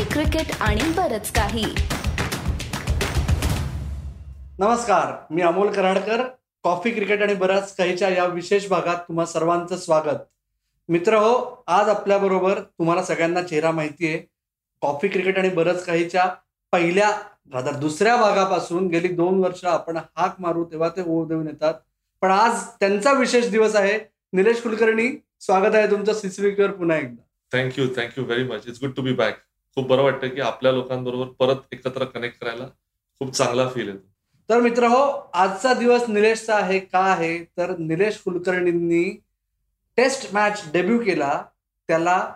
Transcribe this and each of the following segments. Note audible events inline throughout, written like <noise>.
Coffee cricket आणि बरच काही. नमस्कार मी अमोल कराडकर कॉफी क्रिकेट आणि बऱ्याच काहीच्या या विशेष भागात तुम्हा सर्वांचं स्वागत. मित्र हो आज आपल्या बरोबर तुम्हाला सगळ्यांना चेहरा माहिती आहे कॉफी क्रिकेट आणि बरंच काहीच्या पहिल्या रादर दुसऱ्या भागापासून गेली दोन वर्ष आपण हाक मारू तेव्हा ते ओ देऊन येतात. पण आज त्यांचा विशेष दिवस आहे. निलेश कुलकर्णी स्वागत आहे तुमचं सिसविकवर पुन्हा एकदा. Thank you thank you very much it's good to be back खूप बरं वाटतं की आपल्या लोकांबरोबर परत एकत्र कनेक्ट करायला खूप चांगला फील येतो. तर मित्र हो आजचा दिवस निलेशचा आहे का आहे? तर निलेश कुलकर्णींनी टेस्ट मॅच डेब्यू केला. त्याला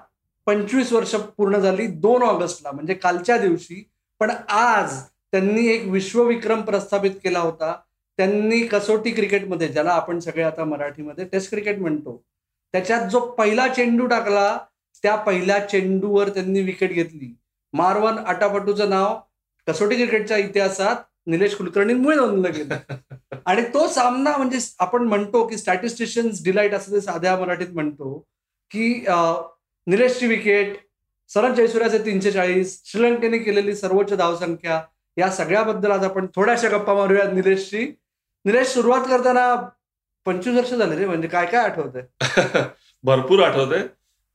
पंचवीस वर्ष पूर्ण झाली दोन ऑगस्टला म्हणजे कालच्या दिवशी. पण आज त्यांनी एक विश्वविक्रम प्रस्थापित केला होता. त्यांनी कसोटी क्रिकेटमध्ये ज्याला आपण सगळे आता मराठीमध्ये टेस्ट क्रिकेट म्हणतो त्याच्यात जो पहिला चेंडू टाकला त्या पहिल्या चेंडूवर त्यांनी विकेट घेतली. मारवन आटापटूचं नाव कसोटी क्रिकेटच्या इतिहासात निलेश कुलकर्णींमुळे नोंदलं गेलं. <laughs> आणि तो सामना म्हणजे आपण म्हणतो की स्टॅटिस्टिशियन्स डिलाईट असं ते साध्या मराठीत म्हणतो की निलेशची विकेट सरज जयसूर्याचे तीनशे चाळीस श्रीलंकेने केलेली सर्वोच्च धावसंख्या या सगळ्याबद्दल आज आपण थोड्याशा गप्पा मारूया निलेशची. निलेश सुरुवात करताना पंचवीस वर्ष झाले रे म्हणजे काय काय आठवतंय? <laughs> भरपूर आठवतंय.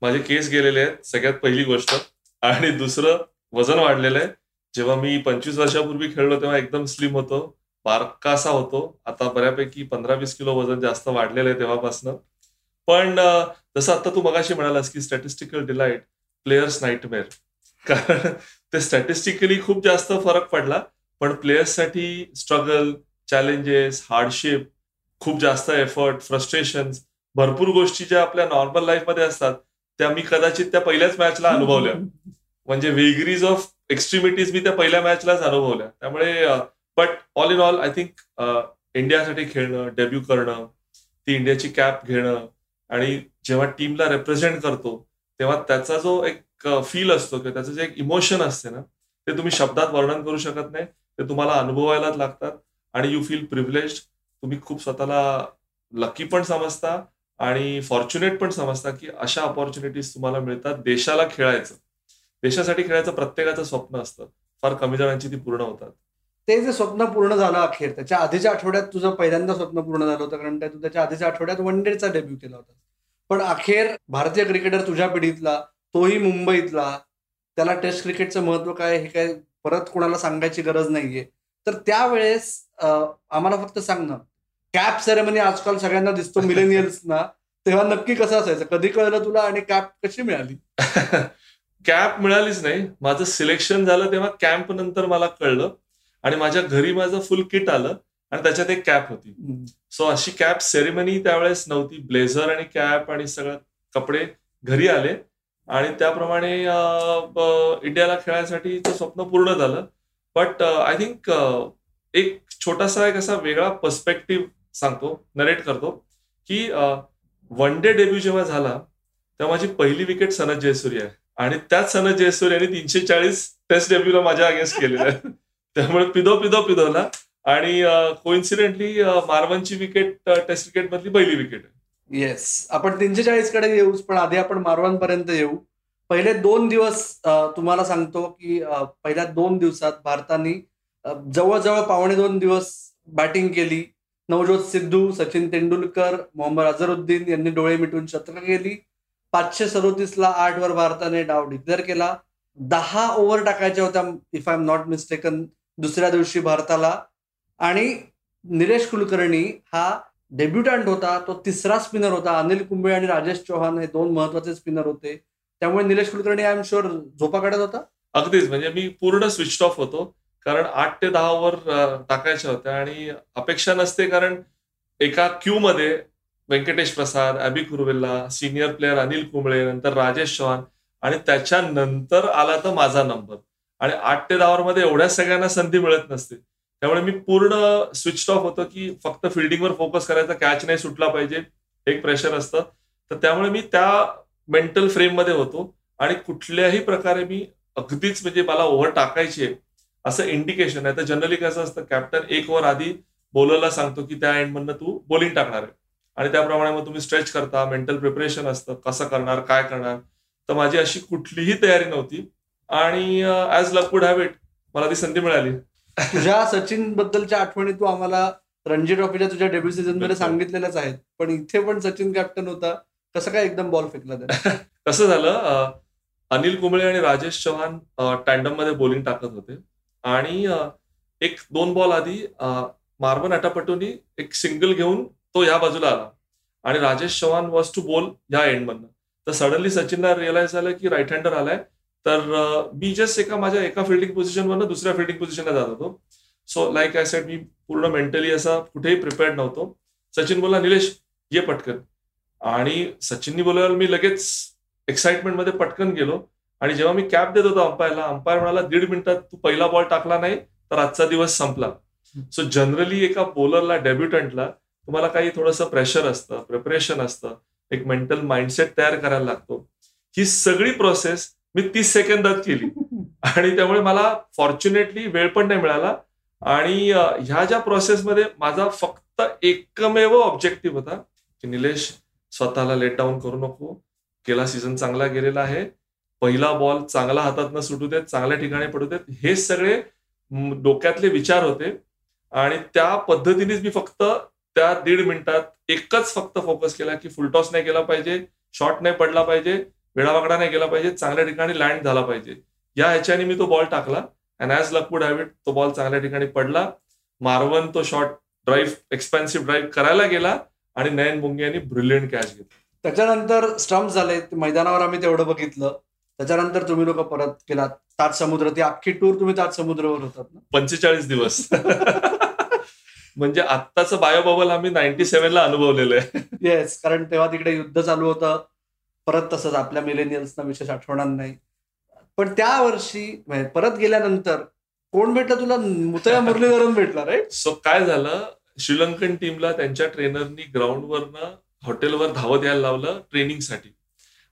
माझे केस गेलेले आहेत सगळ्यात पहिली गोष्ट. आणि दुसरं वजन वाढलेलं आहे. जेव्हा मी पंचवीस वर्षापूर्वी खेळलो तेव्हा एकदम स्लिम होतो. बारकासा होतो. आता बऱ्यापैकी पंधरा वीस किलो वजन जास्त वाढलेलं आहे तेव्हापासनं. पण जसं आता तू मगाशी म्हणालास की स्टॅटिस्टिकल डिलाईट प्लेयर्स नाईटमेअर कारण ते स्टॅटिस्टिकली खूप जास्त फरक पडला. पण प्लेयर्ससाठी स्ट्रगल चॅलेंजेस हार्डशिप खूप जास्त एफर्ट फ्रस्ट्रेशन भरपूर गोष्टी ज्या आपल्या नॉर्मल लाईफमध्ये असतात त्या मी कदाचित त्या पहिल्याच मॅचला अनुभवल्या. म्हणजे वेगरीज ऑफ एक्स्ट्रीमिटीज मी त्या पहिल्या मॅचलाच अनुभवल्या. त्यामुळे but all in all I think इंडियासाठी खेळणं डेब्यू करणं ती इंडियाची कॅप घेणं आणि जेव्हा टीमला रिप्रेझेंट करतो तेव्हा त्याचा जो एक फील असतो किंवा त्याचं जे एक इमोशन असते ना ते तुम्ही शब्दात वर्णन करू शकत नाही. ते तुम्हाला अनुभवायलाच लागतात आणि यू फील प्रिव्हिलेज तुम्ही खूप स्वतःला लकी पण समजता आणि फॉर्च्युनेट पण समजता की अशा ऑपॉर्च्युनिटीज तुम्हाला मिळतात. देशाला खेळायचं. देशासाठी खेळायचं प्रत्येकाचं स्वप्न असतं. फार कमी जणांची ती पूर्ण होतात. ते जे स्वप्न पूर्ण झालं अखेर त्याच्या आधीच्या आठवड्यात तुझं पहिल्यांदा स्वप्न पूर्ण झालं होतं कारण त्या- तू त्याच्या आधीच्या आठवड्यात वन डेचा डेब्यू केला होता. पण अखेर भारतीय क्रिकेटर तुझ्या पिढीतला तोही मुंबईतला त्याला टेस्ट क्रिकेटचं महत्त्व काय हे काय परत कोणाला सांगायची गरज नाहीये. तर त्यावेळेस आम्हाला फक्त सांग ना कॅप सेरेमनी आजकाल सगळ्यांना दिसतो मिलेनियल्स ना. तेव्हा नक्की कसं असायचं? कधी कळलं तुला आणि कॅप कशी मिळाली? <laughs> कॅप मिळालीच नाही. माझं सिलेक्शन झालं तेव्हा कॅम्प नंतर मला कळलं. आणि माझ्या घरी माझं फुल किट आलं आणि त्याच्यात एक कॅप होती. सो अशी कॅप सेरेमनी त्यावेळेस नव्हती. ब्लेझर आणि कॅप आणि सगळं कपडे घरी आले. आणि त्याप्रमाणे इंडियाला खेळायसाठी स्वप्न पूर्ण झालं. बट आय थिंक एक छोटासा एक असा वेगळा पर्स्पेक्टिव्ह सांगतो नरेट करतो की वन डे डेब्यू जेव्हा झाला तेव्हा माझी पहिली विकेट सनत जयसूर्य आहे. आणि त्याच सनत जयसूर्य यांनी तीनशे चाळीस टेस्ट डेब्यूला माझ्या अगेन्स्ट केलेलं आहे. <laughs> त्यामुळे पिदो पिदो पिदोला. आणि कोइन्सिडेंटली मारवनची विकेट टेस्ट क्रिकेट मधली पहिली विकेट येस आपण तीनशे चाळीसकडे येऊच पण आधी आपण मारवांपर्यंत येऊ. पहिले दोन दिवस तुम्हाला सांगतो की पहिल्या दोन दिवसात भारताने जवळजवळ पावणे दोन दिवस बॅटिंग केली. नवजोत सिद्धू सचिन तेंडुलकर मोहम्मद अझरुद्दीन यांनी डोळे मिटून शतक केली पाचशे सदोतीस ला आठ वर भारताने डाव डिक्लेअर केला. दहा ओव्हर टाकायच्या होत्या if I am not mistaken दुसऱ्या दिवशी भारताला. आणि निलेश कुलकर्णी हा डेब्युटंट होता तो तिसरा स्पिनर होता. अनिल कुंबळे आणि राजेश चौहान हे दोन महत्त्वाचे स्पिनर होते. त्यामुळे Nilesh Kulkarni I am sure झोपा काढत होता? अगदीच. म्हणजे मी पूर्ण स्विच ऑफ होतो. कारण आठ ते दहा ओव्हर टाकायच्या होत्या आणि अपेक्षा नसते कारण एका क्यू मध्ये व्यंकटेश प्रसाद अबी कुरुवेल्ला सिनियर प्लेअर अनिल कुंबळे नंतर राजेश चव्हाण आणि त्याच्यानंतर आला तर माझा नंबर आणि आठ ते दहा मध्ये एवढ्या सगळ्यांना संधी मिळत नसते. त्यामुळे मी पूर्ण स्विच ऑफ होतो की फक्त फिल्डिंगवर फोकस करायचा कॅच नाही सुटला पाहिजे एक प्रेशर असतं. तर त्यामुळे मी त्या मेंटल फ्रेममध्ये होतो आणि कुठल्याही प्रकारे मी अगदीच म्हणजे मला ओव्हर टाकायची आहे असं इंडिकेशन आहे. तर जनरली कसं असतं कॅप्टन एक ओव्हर आधी बॉलरला सांगतो की त्या एंड मधनं तू बॉलिंग टाकणार आहे. आणि त्याप्रमाणे मग तुम्ही स्ट्रेच करता मेंटल प्रिपरेशन असतं कसं करणार काय करणार. तर माझी अशी कुठलीही तयारी नव्हती. आणि as luck would have it मला ती संधी मिळाली. तुझ्या सचिन बद्दलच्या आठवणी तू आम्हाला रणजी ट्रॉफीच्या तुझ्या डेब्यू सीझनमध्ये. सांगितलेल्याच आहेत. पण इथे पण सचिन कॅप्टन होता. कसं काय एकदम बॉल फेकला <laughs> कसं झालं अनिल कुंबळे आणि राजेश चव्हाण टँडममध्ये बॉलिंग टाकत होते. आणि एक दोन बॉल आधी मार्बन मार्वन अटापटूनी एक सिंगल घेऊन तो या बाजूला आला. आणि Rajesh Chauhan was to bowl या एंडमधनं तर सडनली सचिनला रिअलाइज झालं की राईट हँडर आलाय. तर मी जस्ट एका माझ्या एका फिल्डिंग पोझिशनवरनं दुसऱ्या फिल्डिंग पोझिशनला जात होतो. सो लाईक आय सेड मी पूर्ण मेंटली असा कुठेही प्रिपेअर्ड नव्हतो. सचिन बोलला निलेश ये पटकन. आणि सचिननी बोलायला मी लगेच एक्साइटमेंटमध्ये पटकन गेलो. आणि जेव्हा मी कॅप देत होतो अंपायरला अंपायर म्हणाला दीड मिनिटात तू पहिला बॉल टाकला नाही तर आजचा दिवस संपला. सो जनरली एका बॉलरला डेब्युटंटला तुम्हाला काही थोडंसं प्रेशर असतं प्रिपरेशन असतं एक मेंटल माइंडसेट तयार करायला लागतो. ही सगळी प्रोसेस मी तीस सेकंदात केली. <laughs> आणि त्यामुळे मला फॉर्च्युनेटली वेळ पण नाही मिळाला. आणि ह्या ज्या प्रोसेसमध्ये माझा फक्त एकमेव ऑब्जेक्टिव्ह होता की निलेश स्वतःला लेट डाऊन करू नको. गेला सीझन चांगला गेलेला आहे. पहिला बॉल चांगला हातात न सुटू देत चांगल्या ठिकाणी पडू देत हे सगळे डोक्यातले विचार होते. आणि त्या पद्धतीनेच मी फक्त त्या दीड मिनिटात एकच फक्त फोकस केला की फुलटॉस नाही केला पाहिजे शॉट नाही पडला पाहिजे वेळावाकडा नाही गेला पाहिजे चांगल्या ठिकाणी लँड झाला पाहिजे. या ह्याच्याने मी तो बॉल टाकला. अँड ॲज लक वुड तो बॉल चांगल्या ठिकाणी पडला. मारवन तो शॉट ड्राईव्ह एक्सपेन्सिव्ह ड्राईव्ह करायला गेला आणि नयन बुंगे यांनी ब्रिलियंट कॅच घेतला. त्याच्यानंतर स्टम्प झाले. मैदानावर आम्ही तेवढं बघितलं. त्याच्यानंतर तुम्ही लोक परत केलात. ताज समुद्र ती अख्खी टूर तुम्ही ताज समुद्रावर होतात ना? पंचेचाळीस दिवस. म्हणजे आत्ताचं बायोबबल आम्ही नाईन्टी सेव्हनला अनुभवलेलं आहे. येस कारण तेव्हा तिकडे युद्ध चालू होतं. परत तसंच आपल्या मिलेनियल्सना विशेष आठवणार नाही. पण त्या वर्षी म्हणजे परत गेल्यानंतर कोण भेटलं तुला? मुतया मुरलीधरन भेटला रे सो काय झालं? श्रीलंकन टीमला त्यांच्या ट्रेनरनी ग्राउंडवरनं हॉटेलवर धावत यायला लावलं ट्रेनिंगसाठी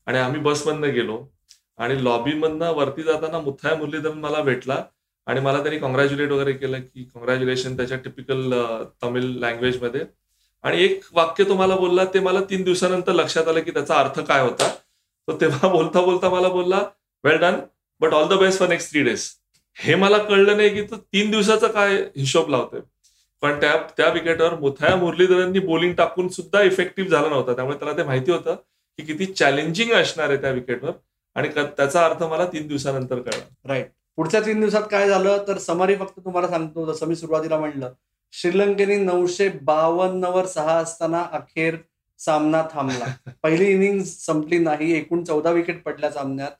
आणि आम्ही बसमधनं गेलो. आणि लॉबीमधनं वरती जाताना मुथाय मुरलीधरन मला भेटला आणि मला त्यांनी कॉंग्रॅच्युलेट वगैरे केलं की कॉंग्रॅच्युलेशन त्याच्या टिपिकल तमिळ लँग्वेजमध्ये आणि एक वाक्य तो मला बोलला ते मला तीन दिवसानंतर लक्षात आलं की त्याचा अर्थ काय होता. तो तेव्हा <laughs> बोलता बोलता मला बोलला well done but all the best for next three days हे मला कळलं नाही की तो तीन दिवसाचा काय हिशोब लावतोय. पण त्या त्या विकेटवर मुथाया मुरलीधरननी बोलिंग टाकून सुद्धा इफेक्टिव्ह झाला नव्हता. त्यामुळे त्याला ते माहिती होतं की किती चॅलेंजिंग असणार आहे त्या विकेटवर. आणि त्याचा अर्थ मला तीन दिवसानंतर कळला. राईट पुढच्या तीन दिवसात काय झालं? तर समरी फक्त तुम्हाला सांगतो जसं मी सुरुवातीला म्हणलं श्रीलंकेने नऊशे बावन्नवर सहा असताना अखेर सामना थांबला. <laughs> पहिली इनिंग संपली नाही एकूण चौदा विकेट पडल्या सामन्यात.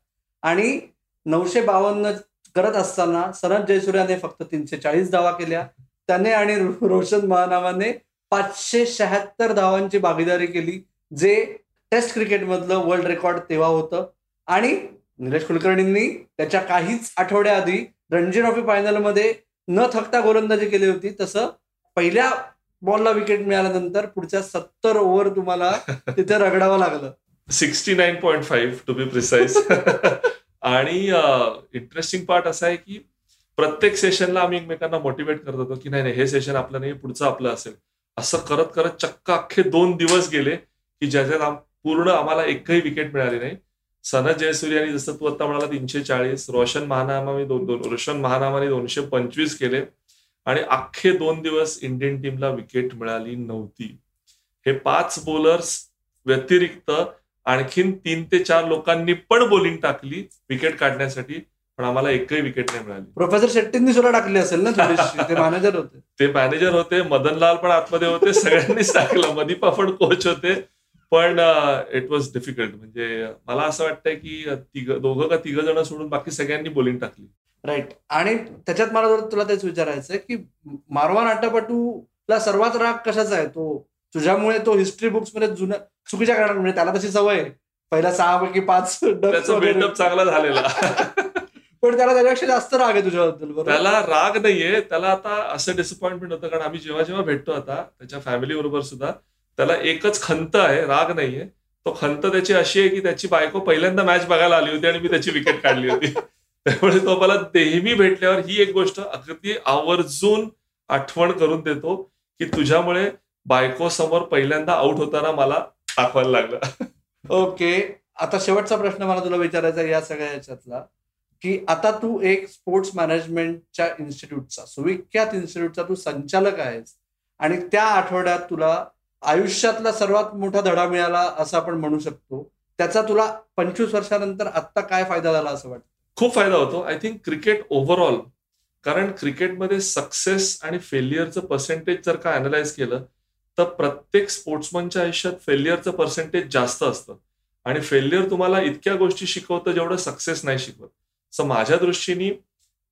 आणि नऊशे बावन्न करत असताना सनत जयसूर्याने फक्त तीनशे चाळीस धावा केल्या. त्याने आणि रोशन महानामाने पाचशे शहात्तर धावांची भागीदारी केली जे टेस्ट क्रिकेटमधलं वर्ल्ड रेकॉर्ड तेव्हा होतं. आणि निलेश कुलकर्णींनी त्याच्या काहीच आठवड्याआधी रणजी ट्रॉफी फायनलमध्ये न थकता गोलंदाजी केली होती. तसं पहिल्या बॉलला विकेट मिळाल्यानंतर पुढच्या सत्तर ओव्हर तुम्हाला तिथे <laughs> रगडावं लागलं. Sixty nine point five to be precise आणि इंटरेस्टिंग पार्ट असा आहे की प्रत्येक सेशनला आम्ही एकमेकांना मोटिवेट करत होतो की नाही नाही हे सेशन आपलं नाही पुढचं आपलं असेल. असं करत करत चक्क अख्खे दोन दिवस गेले की ज्याच्यात पूर्ण आम्हाला एकही विकेट मिळाली नाही. सनत जयसूर्यानी जसं तू आता म्हणाला तीनशे चाळीस रोशन महानामाने दोन दोन रोशन महानामाने दोनशे पंचवीस केले आणि अख्खे दोन दिवस इंडियन टीमला विकेट मिळाली नव्हती. हे पाच बॉलर्स व्यतिरिक्त आणखीन तीन ते चार लोकांनी पण बॉलिंग टाकली विकेट काढण्यासाठी पण आम्हाला एकही विकेट नाही मिळाली. प्रोफेसर शेट्टींनी सुद्धा टाकली असेल ना ते मॅनेजर होते. ते मॅनेजर होते मदनलाल पण आतमध्ये होते सगळ्यांनीच टाकलं. मदीप पण कोच होते. पण इट वॉज डिफिकल्ट म्हणजे मला असं वाटतंय की तिघ दोघं का तिघ जण सोडून बाकी सगळ्यांनी बॉलिंग टाकली. राईट आणि त्याच्यात मला जर तुला तेच विचारायचं की मारवान अट्टापटूला सर्वात राग कशाचा आहे? तो तुझ्यामुळे तो हिस्ट्री बुक्समध्ये जुन्या चुकीच्या कारणात म्हणजे त्याला तशी सवय पहिला सहा पैकी पाच. <laughs> बिल्डअप चांगला झालेला. <laughs> पण त्याला त्याच्यापेक्षा जास्त राग आहे तुझ्याबद्दल त्याला राग नाहीये. त्याला आता असं डिसअपॉइंटमेंट होतं कारण आम्ही जेव्हा जेव्हा भेटतो आता त्याच्या फॅमिली बरोबर सुद्धा त्याला एकच खंत आहे राग नाहीये. तो खंत त्याची अशी आहे की त्याची बायको पहिल्यांदा मॅच बघायला आली होती आणि मी त्याची विकेट काढली होती. <laughs> त्यामुळे तो मला नेहमी भेटल्यावर ही एक गोष्ट अगदी आवर्जून आठवण करून देतो की तुझ्यामुळे बायको समोर पहिल्यांदा आउट होताना मला दाखवायला लागलं. <laughs> ओके. आता शेवटचा प्रश्न मला तुला विचारायचा या सगळ्या याच्यातला की आता तू एक स्पोर्ट्स मॅनेजमेंटच्या इन्स्टिट्यूटचा सुविख्यात इन्स्टिट्यूटचा तू संचालक आहेस आणि त्या आठवड्यात तुला आयुष्यातला सर्वात मोठा धडा मिळाला असं आपण म्हणू शकतो. त्याचा तुला पंचवीस वर्षानंतर आत्ता काय फायदा झाला असं वाटतं? खूप फायदा होतो. आय थिंक क्रिकेट ओव्हरऑल कारण क्रिकेटमध्ये सक्सेस आणि फेल्युअरचं पर्सेंटेज जर का अनालाइज केलं तर प्रत्येक स्पोर्ट्समनच्या आयुष्यात फेल्युअरचं पर्सेंटेज जास्त असतं. आणि फेल्युअर तुम्हाला इतक्या गोष्टी शिकवतं जेवढं सक्सेस नाही शिकवत. सो माझ्या दृष्टीने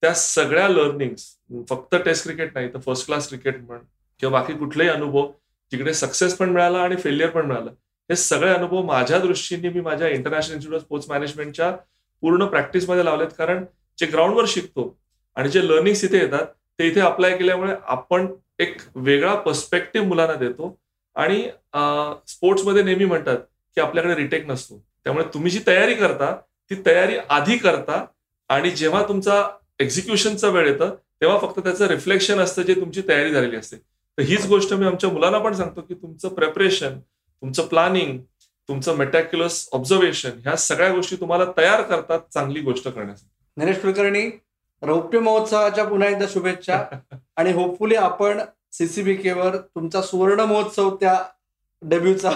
त्या सगळ्या लर्निंग फक्त टेस्ट क्रिकेट नाही तर फर्स्ट क्लास क्रिकेट म्हण किंवा बाकी कुठलेही अनुभव जिकडे सक्सेस पण मिळाला आणि फेल्युअर पण मिळालं. हे सगळे अनुभव माझ्या दृष्टीने मी माझ्या इंटरनॅशनल इन्स्टिट्यूट ऑफ स्पोर्ट्स मॅनेजमेंटच्या पूर्ण प्रॅक्टिसमध्ये लावलेत. कारण जे ग्राउंडवर शिकतो आणि जे लर्निंग्स इथे येतात ते इथे अप्लाय केल्यामुळे आपण एक वेगळा पर्स्पेक्टिव्ह मुलांना देतो. आणि स्पोर्ट्समध्ये नेहमी म्हणतात की आपल्याकडे रिटेक नसतो. त्यामुळे तुम्ही जी तयारी करता ती तयारी आधी करता आणि जेव्हा तुमचा एक्झिक्युशनचा वेळ येतं तेव्हा फक्त त्याचं रिफ्लेक्शन असतं जे तुमची तयारी झालेली असते. तर हीच गोष्ट मी आमच्या मुलांना पण सांगतो की तुमचं प्रेपरेशन तुमचं प्लॅनिंग तुमचं मेटॅक्युलस ऑब्झर्वेशन ह्या सगळ्या गोष्टी तुम्हाला तयार करतात चांगली गोष्ट करण्यासाठी. नरेश कुलकर्णी रौप्य महोत्सवाच्या पुन्हा एकदा शुभेच्छा. <laughs> आणि होपफुली आपण सीसीबीकेवर तुमचा सुवर्ण महोत्सव त्या डेब्यूचा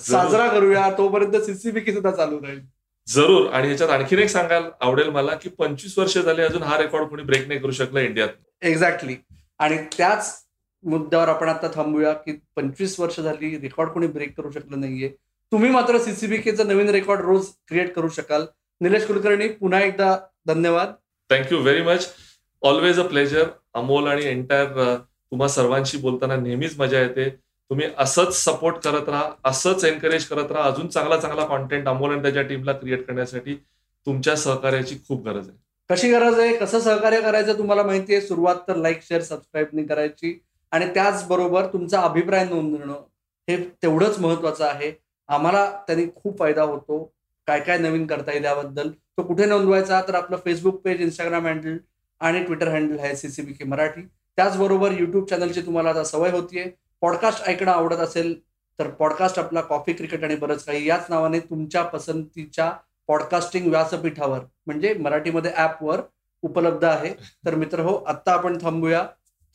साजरा करूया. तोपर्यंत सीसीबीके सुद्धा चालू राहील. जरूर. आणि ह्याच्यात आणखीन एक सांगायला आवडेल मला की पंचवीस वर्ष झाले अजून हा रेकॉर्ड कोणी ब्रेक नाही करू शकला इंडियात. एक्झॅक्टली आणि त्याच मुद्द्यावर आपण आता थांबूया की पंचवीस वर्ष झाली रेकॉर्ड कोणी ब्रेक करू शकलं नाहीये. तुम्ही मात्र सीसीबीकेचा नवीन रेकॉर्ड रोज क्रिएट करू शकाल. निलेश कुलकर्णी पुन्हा एकदा धन्यवाद. Thank you very much always a pleasure Amol आणि एंटायर तुम्हा सर्वांशी बोलताना नेहमीच मजा येते. तुम्ही असंच सपोर्ट करत राहा असंच एनकरेज करत राहा. अजून चांगला चांगला कॉन्टेंट अमोल आणि त्याच्या टीमला क्रिएट करण्यासाठी तुमच्या सहकार्याची खूप गरज आहे. कशी गरज आहे? कसं सहकार्य करायचं तुम्हाला माहिती आहे? सुरुवात तर लाईक शेअर सबस्क्राईब नाही करायची. आणि त्याचबरोबर तुमचा अभिप्राय नोंदणं हे तेवढंच महत्वाचं आहे. आम्हाला त्यांनी खूप फायदा होतो. काय काय नवीन करता येईल याबद्दल. तो कुठे नोंदवायचा? तर आपलं फेसबुक पेज इंस्टाग्राम हँडल आणि ट्विटर हँडल आहे सीसीबी के मराठी. त्याचबरोबर युट्यूब चॅनलची तुम्हाला आता सवय होतीये. पॉडकास्ट ऐकणं आवडत असेल तर पॉडकास्ट आपला कॉफी क्रिकेट आणि बरंच काही याच नावाने तुमच्या पसंतीच्या पॉडकास्टिंग व्यासपीठावर म्हणजे मराठीमध्ये ऍपवर उपलब्ध आहे. तर मित्र हो आत्ता आपण थांबूया.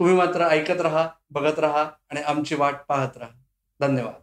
तुम्ही मात्र ऐकत राहा बघत राहा आणि आमची वाट पाहत राहा. धन्यवाद.